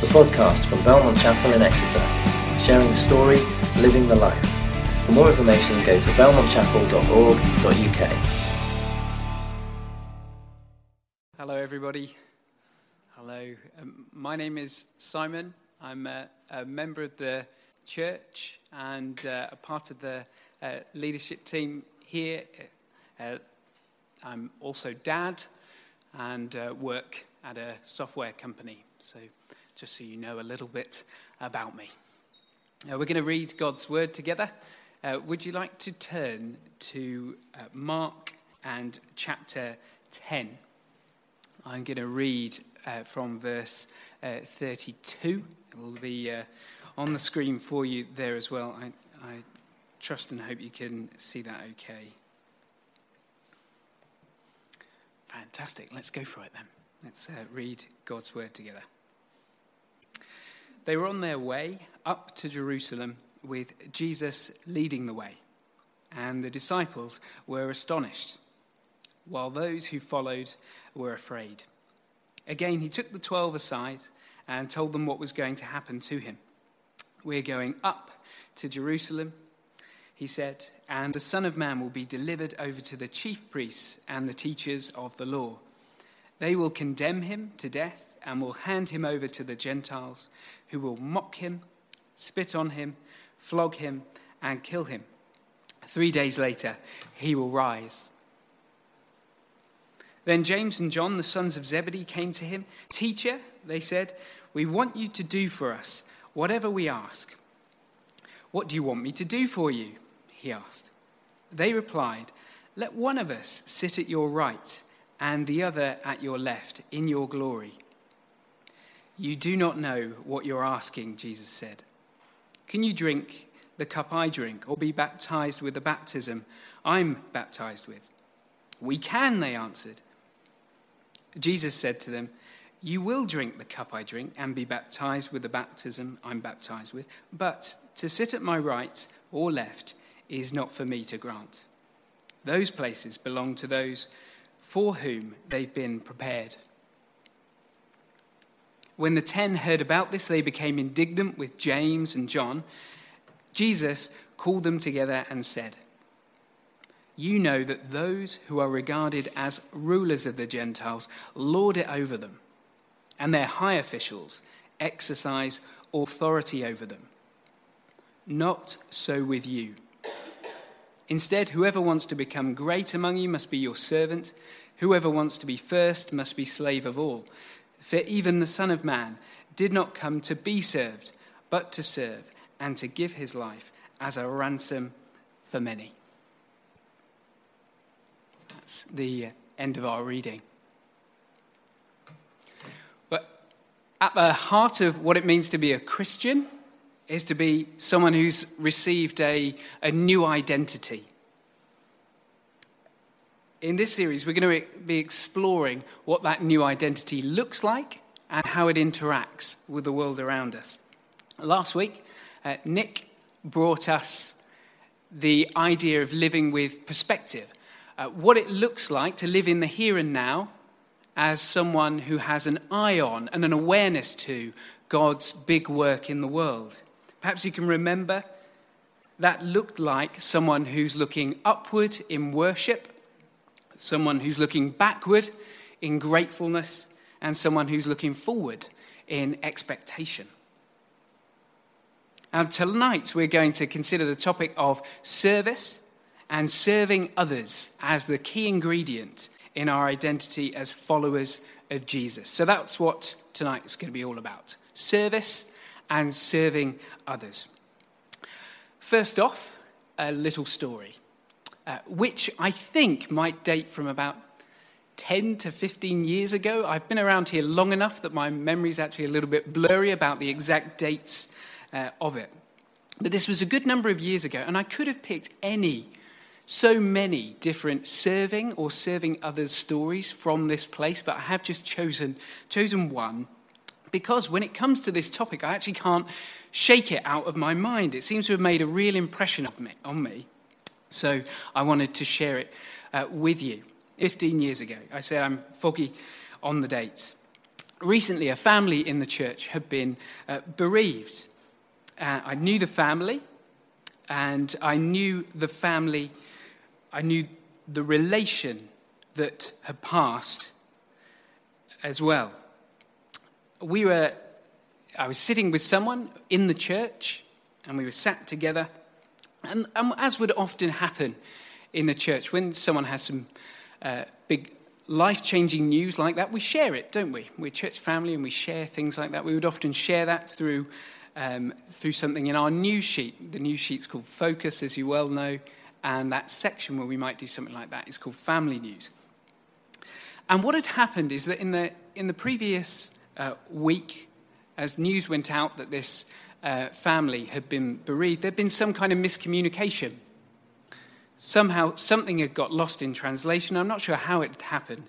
the podcast from Belmont Chapel in Exeter, sharing the story, living the life. For more information, go to belmontchapel.org.uk. Hello, everybody. Hello. Um, my name is Simon. I'm a, a member of the church and uh, a part of the uh, leadership team here. Uh, I'm also dad and uh, work at a software company. So, just so you know a little bit about me. Uh, we're going to read God's word together. Uh, would you like to turn to uh, Mark and chapter 10? I'm going to read uh, from verse uh, 32. It will be on the screen for you there as well. I, I trust and hope you can see that okay. Fantastic. Let's go for it then. Let's uh, read God's word together. They were on their way up to Jerusalem with Jesus leading the way, and the disciples were astonished, while those who followed were afraid. Again, he took the twelve aside and told them what was going to happen to him. We're going up to Jerusalem, he said, and the Son of Man will be delivered over to the chief priests and the teachers of the law. They will condemn him to death and will hand him over to the Gentiles, who will mock him, spit on him, flog him, and kill him. Three days later, he will rise. Then James and John, the sons of Zebedee, came to him. Teacher, they said, we want you to do for us whatever we ask. What do you want me to do for you? He asked. They replied, Let one of us sit at your right and the other at your left in your glory. You do not know what you're asking, Jesus said. Can you drink the cup I drink or be baptized with the baptism I'm baptized with? We can, they answered. Jesus said to them, You will drink the cup I drink and be baptized with the baptism I'm baptized with, but to sit at my right or left is not for me to grant. Those places belong to those for whom they've been prepared. When the ten heard about this, they became indignant with James and John. Jesus called them together and said, You know that those who are regarded as rulers of the Gentiles lord it over them, and their high officials exercise authority over them. Not so with you. Instead, whoever wants to become great among you must be your servant. Whoever wants to be first must be slave of all. For even the Son of Man did not come to be served, but to serve and to give his life as a ransom for many. That's the end of our reading. But at the heart of what it means to be a Christian is to be someone who's received a, a new identity in this series, we're going to be exploring what that new identity looks like and how it interacts with the world around us. Last week, uh, Nick brought us the idea of living with perspective, uh, what it looks like to live in the here and now as someone who has an eye on and an awareness to God's big work in the world. Perhaps you can remember that looked like someone who's looking upward in worship someone who's looking backward in gratefulness, and someone who's looking forward in expectation. Now, tonight we're going to consider the topic of service and serving others as the key ingredient in our identity as followers of Jesus. So that's what tonight is going to be all about service and serving others. First off, a little story uh, which I think might date from about 10 to 15 years ago. I've been around here long enough that my memory is actually a little bit blurry about the exact dates uh, of it. But this was a good number of years ago, and I could have picked any, so many different serving or serving others stories from this place, but I have just chosen, chosen one because when it comes to this topic, I actually can't shake it out of my mind. It seems to have made a real impression me, on me. So I wanted to share it uh, with you. 15 years ago, I said I'm foggy on the dates. recently, a family in the church had been uh, bereaved. Uh, I knew the family, and I knew the family, I knew the relation that had passed as well. We were, I was sitting with someone in the church, and we were sat together. And, and as would often happen in the church, when someone has some uh, big life changing news like that, we share it, don't we? We're church family and we share things like that. We would often share that through, um, through something in our news sheet. The news sheet's called Focus, as you well know, and that section where we might do something like that is called Family News. And what had happened is that in the, in the previous uh, week, as news went out that this uh, family had been bereaved, there'd been some kind of miscommunication somehow something had got lost in translation. I'm not sure how it happened,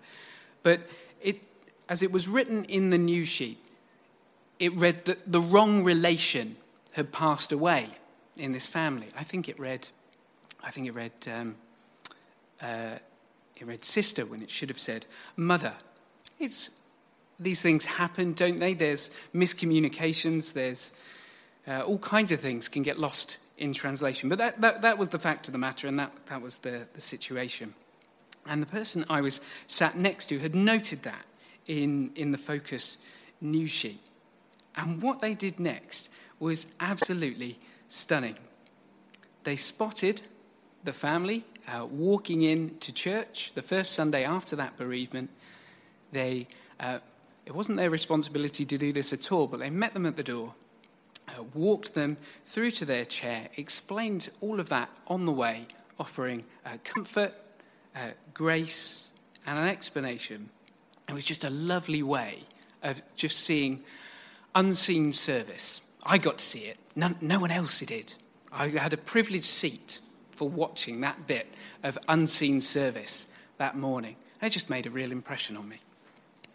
but it, as it was written in the news sheet, it read that the wrong relation had passed away in this family. I think it read, I think it read, um, uh, it read sister when it should have said mother. It's these things happen, don't they? There's miscommunications. There's uh, all kinds of things can get lost in translation. But that, that, that was the fact of the matter, and that, that was the, the situation. And the person I was sat next to had noted that in, in the Focus news sheet. And what they did next was absolutely stunning. They spotted the family uh, walking in to church the first Sunday after that bereavement. They, uh, it wasn't their responsibility to do this at all, but they met them at the door uh, walked them through to their chair, explained all of that on the way, offering uh, comfort, uh, grace, and an explanation. It was just a lovely way of just seeing unseen service. I got to see it, no, no one else did. I had a privileged seat for watching that bit of unseen service that morning. And it just made a real impression on me.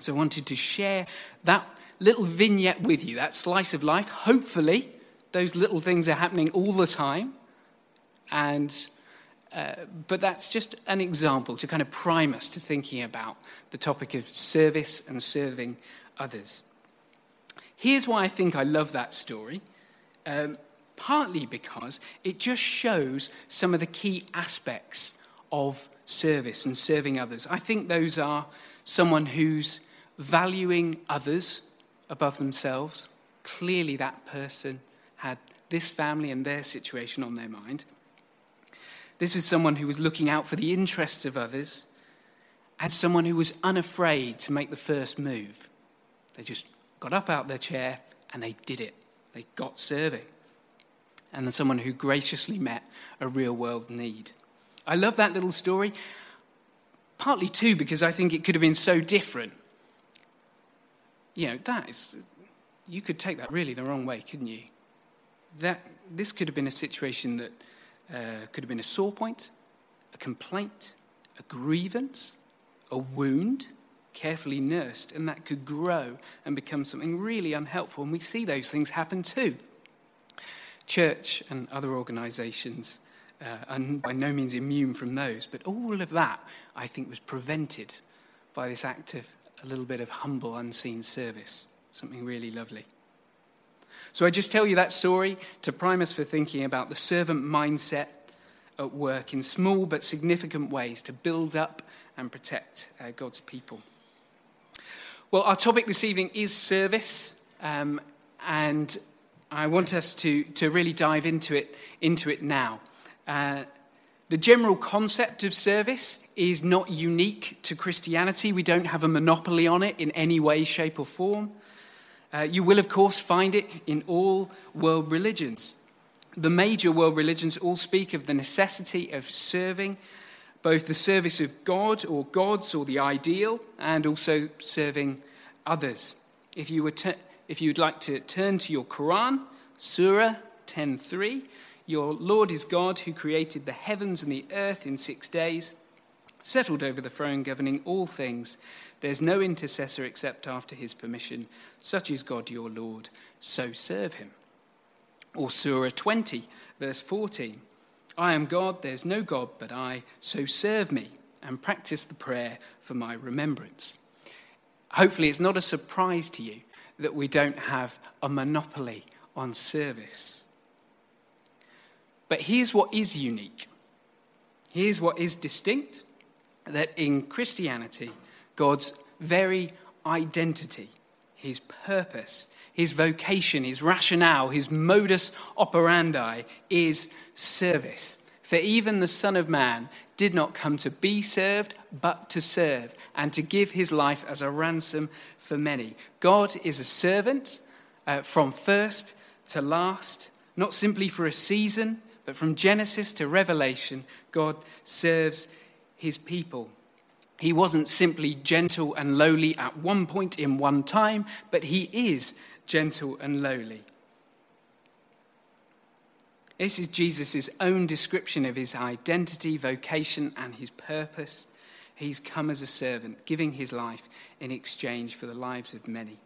So I wanted to share that little vignette with you, that slice of life. Hopefully, those little things are happening all the time. And, uh, but that's just an example to kind of prime us to thinking about the topic of service and serving others. Here's why I think I love that story. Um, partly because it just shows some of the key aspects of service and serving others. I think those are someone who's valuing others above themselves. Clearly, that person had this family and their situation on their mind. This is someone who was looking out for the interests of others and someone who was unafraid to make the first move. They just got up out their chair and they did it. They got serving. And then someone who graciously met a real world need. I love that little story, partly too because I think it could have been so different you know, that is, you could take that really the wrong way, couldn't you? That, this could have been a situation that uh, could have been a sore point, a complaint, a grievance, a wound, carefully nursed, and that could grow and become something really unhelpful. And we see those things happen too. Church and other organizations uh, are by no means immune from those, but all of that, I think, was prevented by this act of a little bit of humble, unseen service. Something really lovely. So I just tell you that story to prime us for thinking about the servant mindset at work in small but significant ways to build up and protect uh, God's people. Well, our topic this evening is service, um, and I want us to, to really dive into it, into it now. Uh, the general concept of service is not unique to Christianity. We don't have a monopoly on it in any way, shape, or form. Uh, you will, of course, find it in all world religions. The major world religions all speak of the necessity of serving, both the service of God or gods or the ideal, and also serving others. If you, were if you would like to turn to your Quran, Surah 10.3, your Lord is God who created the heavens and the earth in six days, settled over the throne, governing all things. There's no intercessor except after his permission. Such is God your Lord, so serve him. Or Surah 20, verse 14 I am God, there's no God but I, so serve me and practice the prayer for my remembrance. Hopefully, it's not a surprise to you that we don't have a monopoly on service. But here's what is unique. Here's what is distinct that in Christianity, God's very identity, his purpose, his vocation, his rationale, his modus operandi is service. For even the Son of Man did not come to be served, but to serve, and to give his life as a ransom for many. God is a servant uh, from first to last, not simply for a season, but from Genesis to Revelation, God serves his people. He wasn't simply gentle and lowly at one point in one time, but he is gentle and lowly. This is Jesus' own description of his identity, vocation, and his purpose. He's come as a servant, giving his life in exchange for the lives of many.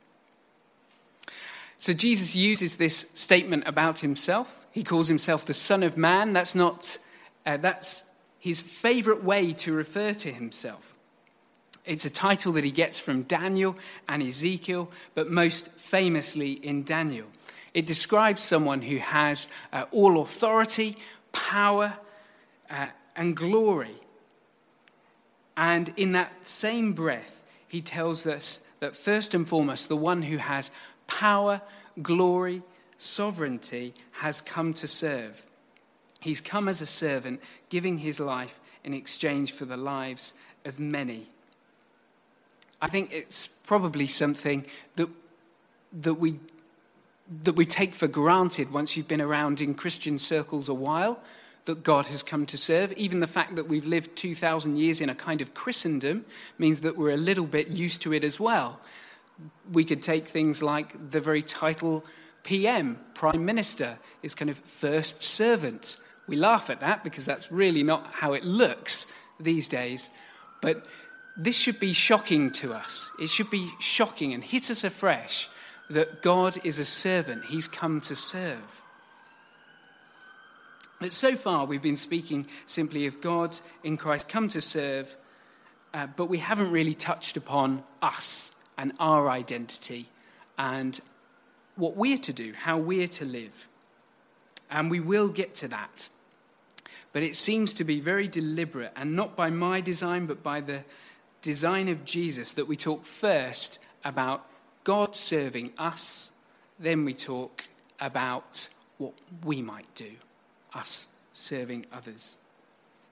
So Jesus uses this statement about himself. He calls himself the Son of Man. That's not, uh, that's his favorite way to refer to himself. It's a title that he gets from Daniel and Ezekiel, but most famously in Daniel. It describes someone who has uh, all authority, power, uh, and glory. And in that same breath, he tells us that first and foremost, the one who has power, glory, sovereignty has come to serve. He's come as a servant, giving his life in exchange for the lives of many. I think it's probably something that, that, we, that we take for granted once you've been around in Christian circles a while, that God has come to serve. Even the fact that we've lived 2,000 years in a kind of Christendom means that we're a little bit used to it as well. We could take things like the very title PM, Prime Minister, is kind of first servant. We laugh at that because that's really not how it looks these days. But this should be shocking to us. It should be shocking and hit us afresh that God is a servant, He's come to serve. But so far, we've been speaking simply of God in Christ come to serve, uh, but we haven't really touched upon us and our identity and what we're to do, how we're to live. And we will get to that. But it seems to be very deliberate, and not by my design, but by the design of Jesus, that we talk first about God serving us, then we talk about what we might do, us serving others.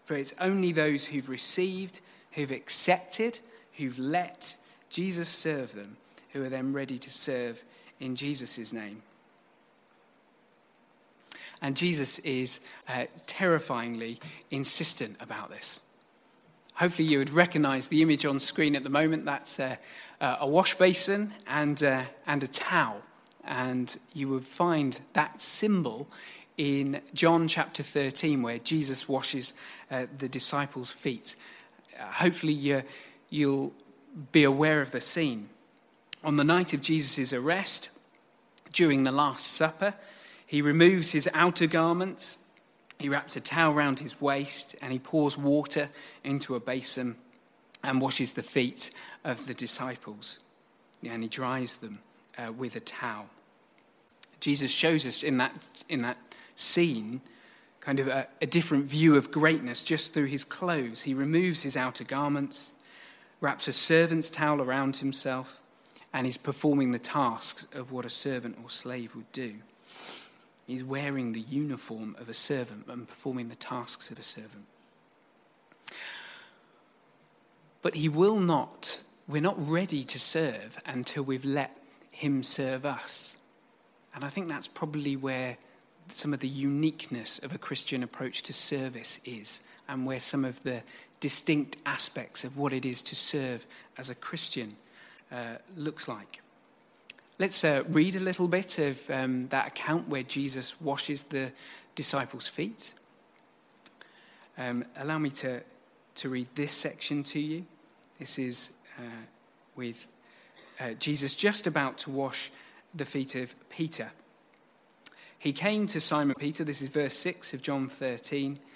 For it's only those who've received, who've accepted, who've let Jesus serve them, who are then ready to serve in Jesus' name. And Jesus is uh, terrifyingly insistent about this. Hopefully, you would recognize the image on screen at the moment. That's uh, uh, a wash basin and, uh, and a towel. And you would find that symbol in John chapter 13, where Jesus washes uh, the disciples' feet. Uh, hopefully, you, you'll be aware of the scene. On the night of Jesus' arrest, during the Last Supper, he removes his outer garments, he wraps a towel round his waist, and he pours water into a basin and washes the feet of the disciples. And he dries them uh, with a towel. Jesus shows us in that, in that scene kind of a, a different view of greatness just through his clothes. He removes his outer garments, wraps a servant's towel around himself, and he's performing the tasks of what a servant or slave would do. He's wearing the uniform of a servant and performing the tasks of a servant. But he will not, we're not ready to serve until we've let him serve us. And I think that's probably where some of the uniqueness of a Christian approach to service is, and where some of the distinct aspects of what it is to serve as a Christian uh, looks like. Let's uh, read a little bit of um, that account where Jesus washes the disciples' feet. Um, allow me to, to read this section to you. This is uh, with uh, Jesus just about to wash the feet of Peter. He came to Simon Peter, this is verse 6 of John 13, uh,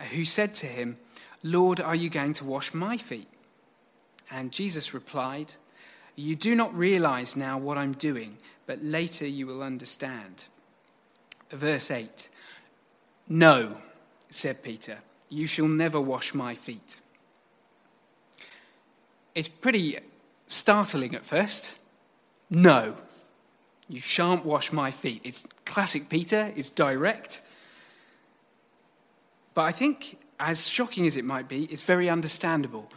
who said to him, Lord, are you going to wash my feet? And Jesus replied, You do not realize now what I'm doing, but later you will understand. Verse 8 No, said Peter, you shall never wash my feet. It's pretty startling at first. No, you shan't wash my feet. It's classic Peter, it's direct. But I think, as shocking as it might be, it's very understandable.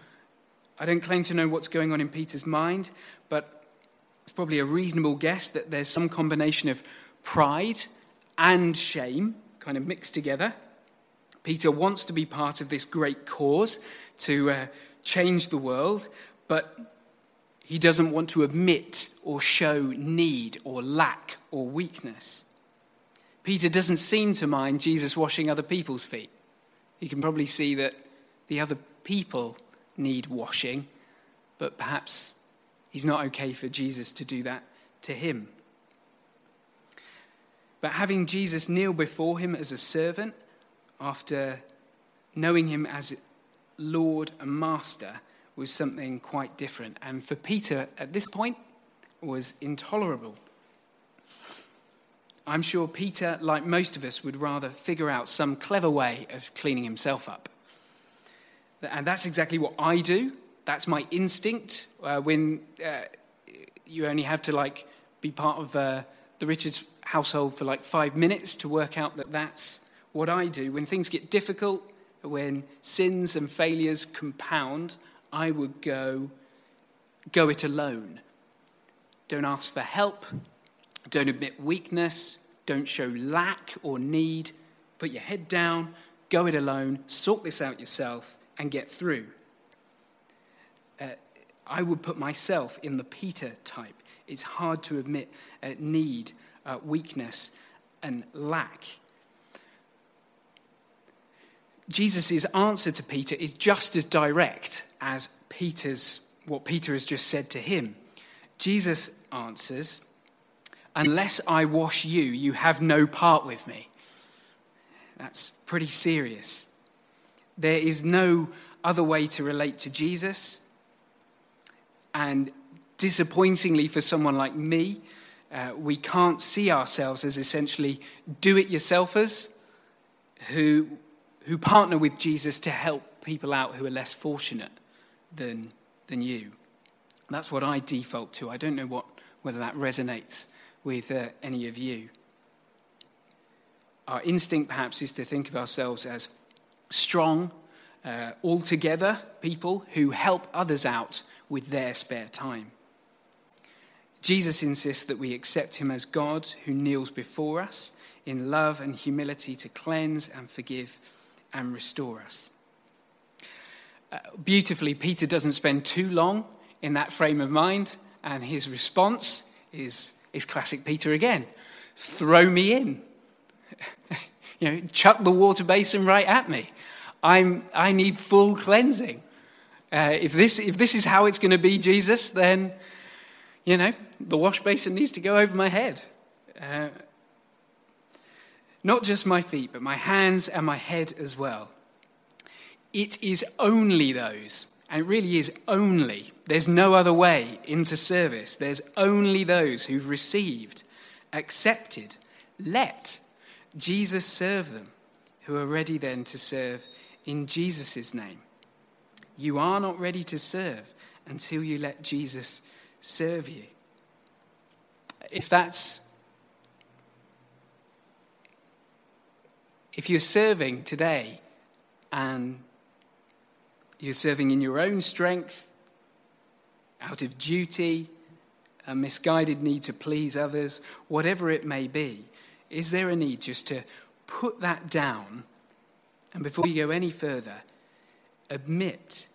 I don't claim to know what's going on in Peter's mind, but it's probably a reasonable guess that there's some combination of pride and shame kind of mixed together. Peter wants to be part of this great cause to uh, change the world, but he doesn't want to admit or show need or lack or weakness. Peter doesn't seem to mind Jesus washing other people's feet. He can probably see that the other people need washing, but perhaps he's not okay for Jesus to do that to him. But having Jesus kneel before him as a servant, after knowing him as Lord and Master, was something quite different. And for Peter, at this point, was intolerable. I'm sure Peter, like most of us, would rather figure out some clever way of cleaning himself up. And that's exactly what I do. That's my instinct uh, when uh, you only have to like be part of uh, the Richards household for like five minutes to work out that that's what I do. When things get difficult, when sins and failures compound, I would go, go it alone. Don't ask for help. Don't admit weakness. Don't show lack or need. Put your head down. Go it alone. Sort this out yourself and get through. Uh, I would put myself in the Peter type. It's hard to admit uh, need, uh, weakness, and lack. Jesus' answer to Peter is just as direct as Peter's, what Peter has just said to him. Jesus answers, Unless I wash you, you have no part with me. That's pretty serious. There is no other way to relate to Jesus. And disappointingly for someone like me, uh, we can't see ourselves as essentially do it yourselfers who, who partner with Jesus to help people out who are less fortunate than, than you. That's what I default to. I don't know what, whether that resonates with uh, any of you. Our instinct, perhaps, is to think of ourselves as strong, uh, altogether people who help others out with their spare time. Jesus insists that we accept him as God who kneels before us in love and humility to cleanse and forgive and restore us. Uh, beautifully, Peter doesn't spend too long in that frame of mind, and his response is, is classic Peter again throw me in. you know, chuck the water basin right at me. I'm, I need full cleansing. Uh, if, this, if this is how it's going to be, Jesus, then, you know, the wash basin needs to go over my head. Uh, not just my feet, but my hands and my head as well. It is only those, and it really is only, there's no other way into service. There's only those who've received, accepted, let Jesus serve them, who are ready then to serve in Jesus' name. You are not ready to serve until you let Jesus serve you. If that's if you're serving today and you're serving in your own strength, out of duty, a misguided need to please others, whatever it may be, is there a need just to put that down and before you go any further, admit,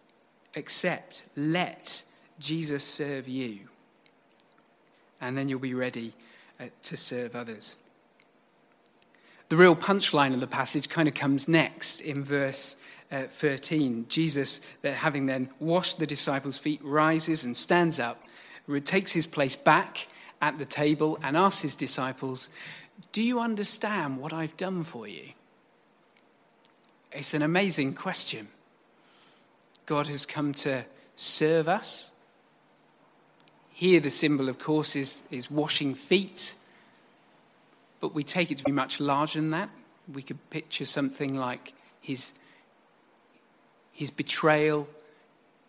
accept, let Jesus serve you? And then you'll be ready uh, to serve others. The real punchline of the passage kind of comes next in verse uh, 13. Jesus, having then washed the disciples' feet, rises and stands up, takes his place back at the table, and asks his disciples, Do you understand what I've done for you? It's an amazing question. God has come to serve us. Here, the symbol, of course, is, is washing feet, but we take it to be much larger than that. We could picture something like his, his betrayal,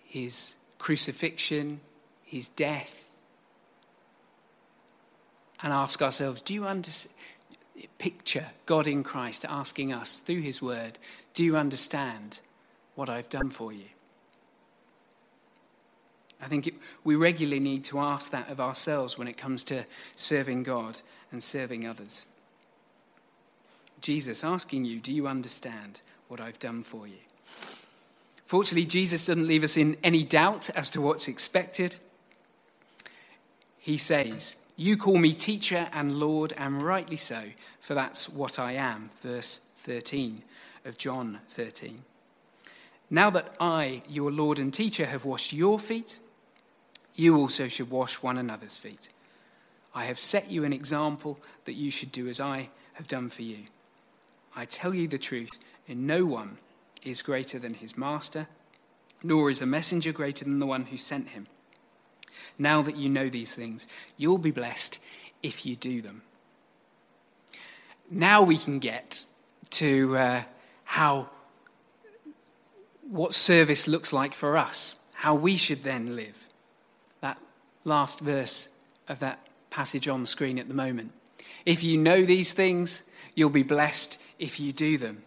his crucifixion, his death, and ask ourselves do you understand? Picture God in Christ asking us through his word, do you understand what I've done for you? I think it, we regularly need to ask that of ourselves when it comes to serving God and serving others. Jesus asking you, Do you understand what I've done for you? Fortunately, Jesus doesn't leave us in any doubt as to what's expected. He says, You call me teacher and Lord, and rightly so, for that's what I am. Verse 13 of John 13. Now that I, your Lord and teacher, have washed your feet, you also should wash one another's feet. I have set you an example that you should do as I have done for you. I tell you the truth, and no one is greater than his master, nor is a messenger greater than the one who sent him. Now that you know these things, you'll be blessed if you do them. Now we can get to uh, how what service looks like for us, how we should then live. That last verse of that passage on screen at the moment. If you know these things, you'll be blessed if you do them.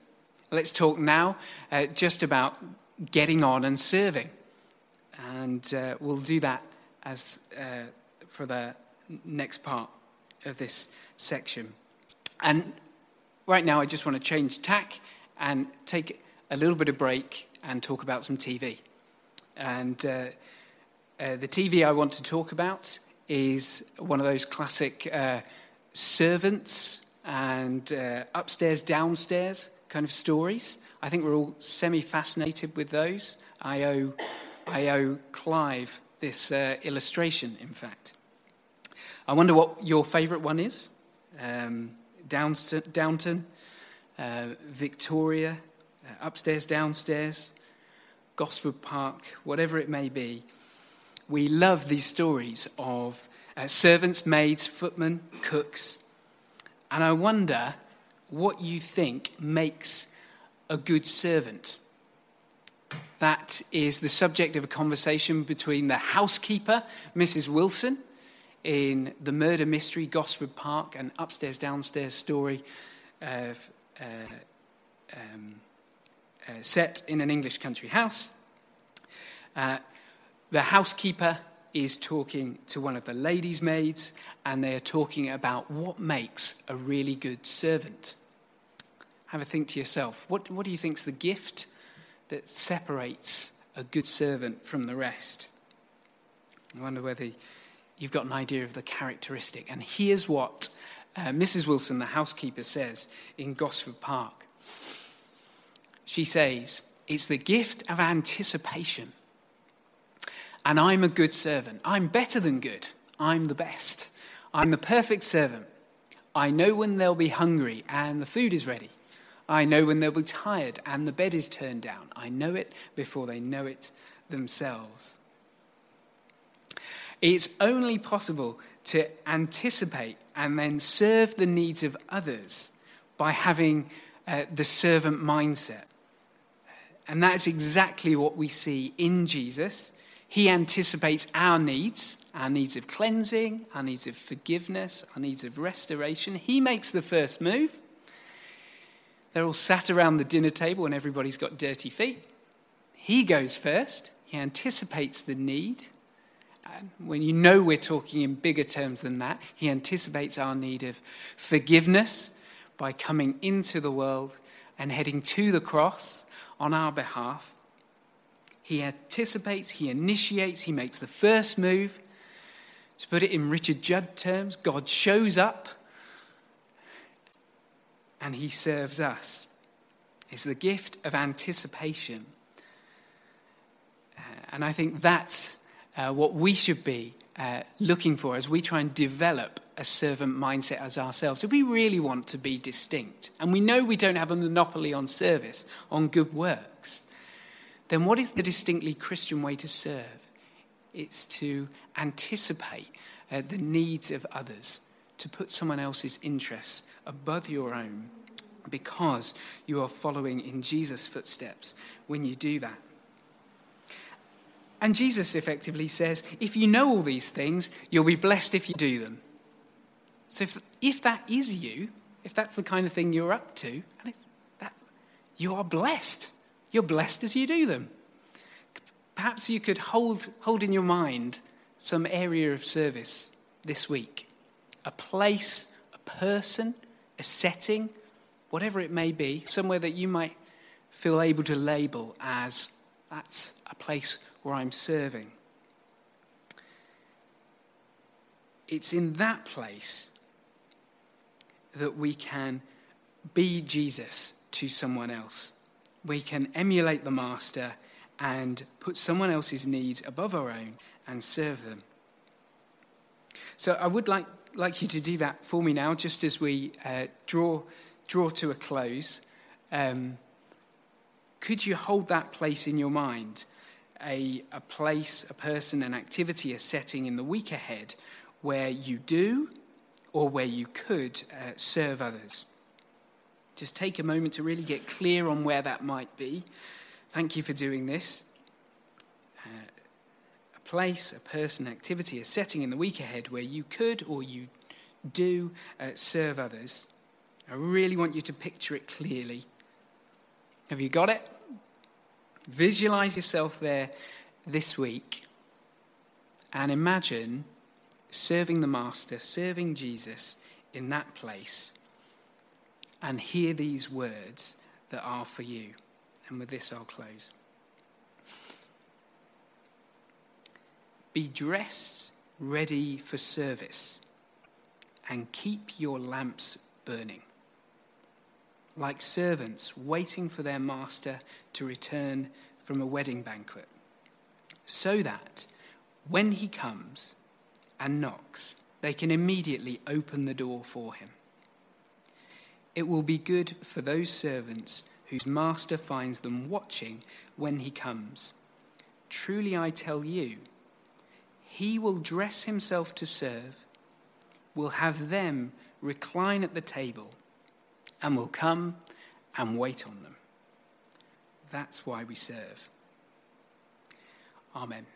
Let's talk now uh, just about getting on and serving. And uh, we'll do that as uh, for the next part of this section. And right now, I just want to change tack and take a little bit of break and talk about some TV. And uh, uh, the TV I want to talk about is one of those classic uh, servants and uh, upstairs, downstairs kind of stories. I think we're all semi fascinated with those. I owe, I owe Clive this uh, illustration, in fact. I wonder what your favourite one is. Um, Downton, Downton uh, Victoria, uh, upstairs, downstairs, Gosford Park, whatever it may be, we love these stories of uh, servants, maids, footmen, cooks. And I wonder what you think makes a good servant. That is the subject of a conversation between the housekeeper, Mrs. Wilson, in the murder mystery Gosford Park, and upstairs downstairs story of uh, um, uh, set in an English country house. Uh, the housekeeper is talking to one of the ladies' maids, and they are talking about what makes a really good servant. Have a think to yourself. What, what do you think is the gift that separates a good servant from the rest? I wonder whether you've got an idea of the characteristic. And here's what uh, Mrs. Wilson, the housekeeper, says in Gosford Park. She says, It's the gift of anticipation. And I'm a good servant. I'm better than good. I'm the best. I'm the perfect servant. I know when they'll be hungry and the food is ready. I know when they'll be tired and the bed is turned down. I know it before they know it themselves. It's only possible to anticipate and then serve the needs of others by having uh, the servant mindset. And that's exactly what we see in Jesus. He anticipates our needs, our needs of cleansing, our needs of forgiveness, our needs of restoration. He makes the first move. They're all sat around the dinner table and everybody's got dirty feet. He goes first. He anticipates the need. And when you know we're talking in bigger terms than that, he anticipates our need of forgiveness by coming into the world and heading to the cross on our behalf. He anticipates, he initiates, he makes the first move. To put it in Richard Judd terms, God shows up and he serves us. It's the gift of anticipation. Uh, and I think that's uh, what we should be uh, looking for as we try and develop a servant mindset as ourselves. If we really want to be distinct, and we know we don't have a monopoly on service, on good works, then what is the distinctly Christian way to serve? it's to anticipate uh, the needs of others, to put someone else's interests above your own because you are following in Jesus' footsteps when you do that. And Jesus effectively says, if you know all these things, you'll be blessed if you do them. So if, if that is you, if that's the kind of thing you're up to, and it's, that, you are blessed. You're blessed as you do them. Perhaps you could hold, hold in your mind some area of service this week a place, a person, a setting, whatever it may be, somewhere that you might feel able to label as that's a place where I'm serving. It's in that place that we can be Jesus to someone else. We can emulate the Master and put someone else's needs above our own and serve them. So I would like, like you to do that for me now, just as we uh, draw, draw to a close. Um, could you hold that place in your mind? A, a place, a person, an activity, a setting in the week ahead where you do or where you could uh, serve others. Just take a moment to really get clear on where that might be. Thank you for doing this. Place, a person, activity, a setting in the week ahead where you could or you do uh, serve others. I really want you to picture it clearly. Have you got it? Visualize yourself there this week and imagine serving the Master, serving Jesus in that place, and hear these words that are for you. And with this, I'll close. Be dressed, ready for service, and keep your lamps burning. Like servants waiting for their master to return from a wedding banquet, so that when he comes, and knocks, they can immediately open the door for him. It will be good for those servants whose master finds them watching when he comes. Truly I tell you, he will dress himself to serve, will have them recline at the table, and will come and wait on them. That's why we serve. Amen.